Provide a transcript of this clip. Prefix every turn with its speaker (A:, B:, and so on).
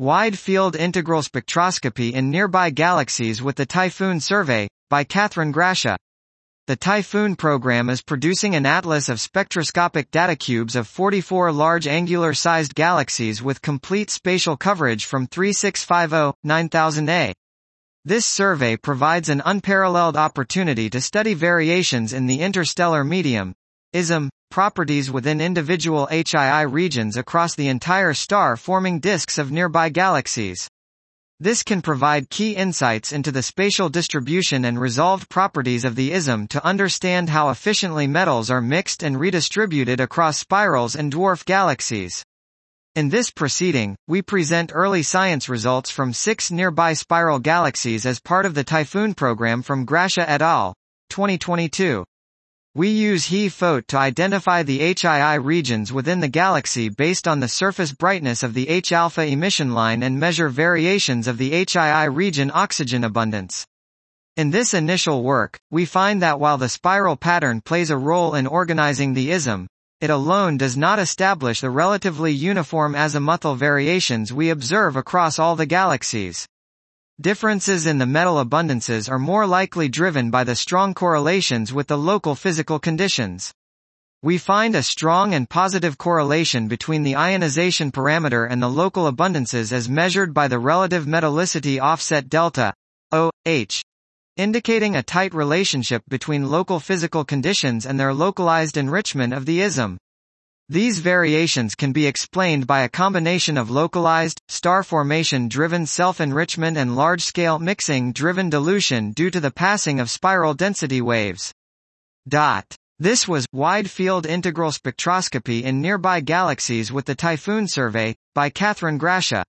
A: Wide Field Integral Spectroscopy in Nearby Galaxies with the Typhoon Survey, by Kathryn Grasha. The Typhoon program is producing an atlas of spectroscopic data cubes of 44 large angular-sized galaxies with complete spatial coverage from 3650-9000A. This survey provides an unparalleled opportunity to study variations in the interstellar medium, ISM, properties within individual HII regions across the entire star-forming disks of nearby galaxies. This can provide key insights into the spatial distribution and resolved properties of the ISM to understand how efficiently metals are mixed and redistributed across spirals and dwarf galaxies. In this proceeding, we present early science results from six nearby spiral galaxies as part of the Typhoon program from Grasha et al. 2022. We use HIIPhot to identify the HII regions within the galaxy based on the surface brightness of the H-alpha emission line and measure variations of the HII region oxygen abundance. In this initial work, we find that while the spiral pattern plays a role in organizing the ISM, it alone does not establish the relatively uniform azimuthal variations we observe across all the galaxies. Differences in the metal abundances are more likely driven by the strong correlations with the local physical conditions. We find a strong and positive correlation between the ionization parameter and the local abundances as measured by the relative metallicity offset delta, OH, indicating a tight relationship between local physical conditions and their localized enrichment of the ISM. These variations can be explained by a combination of localized, star formation-driven self-enrichment and large-scale mixing-driven dilution due to the passing of spiral density waves. Dot. This was Wide Field Integral Spectroscopy in Nearby Galaxies with the Typhoon Survey, by Kathryn Grasha.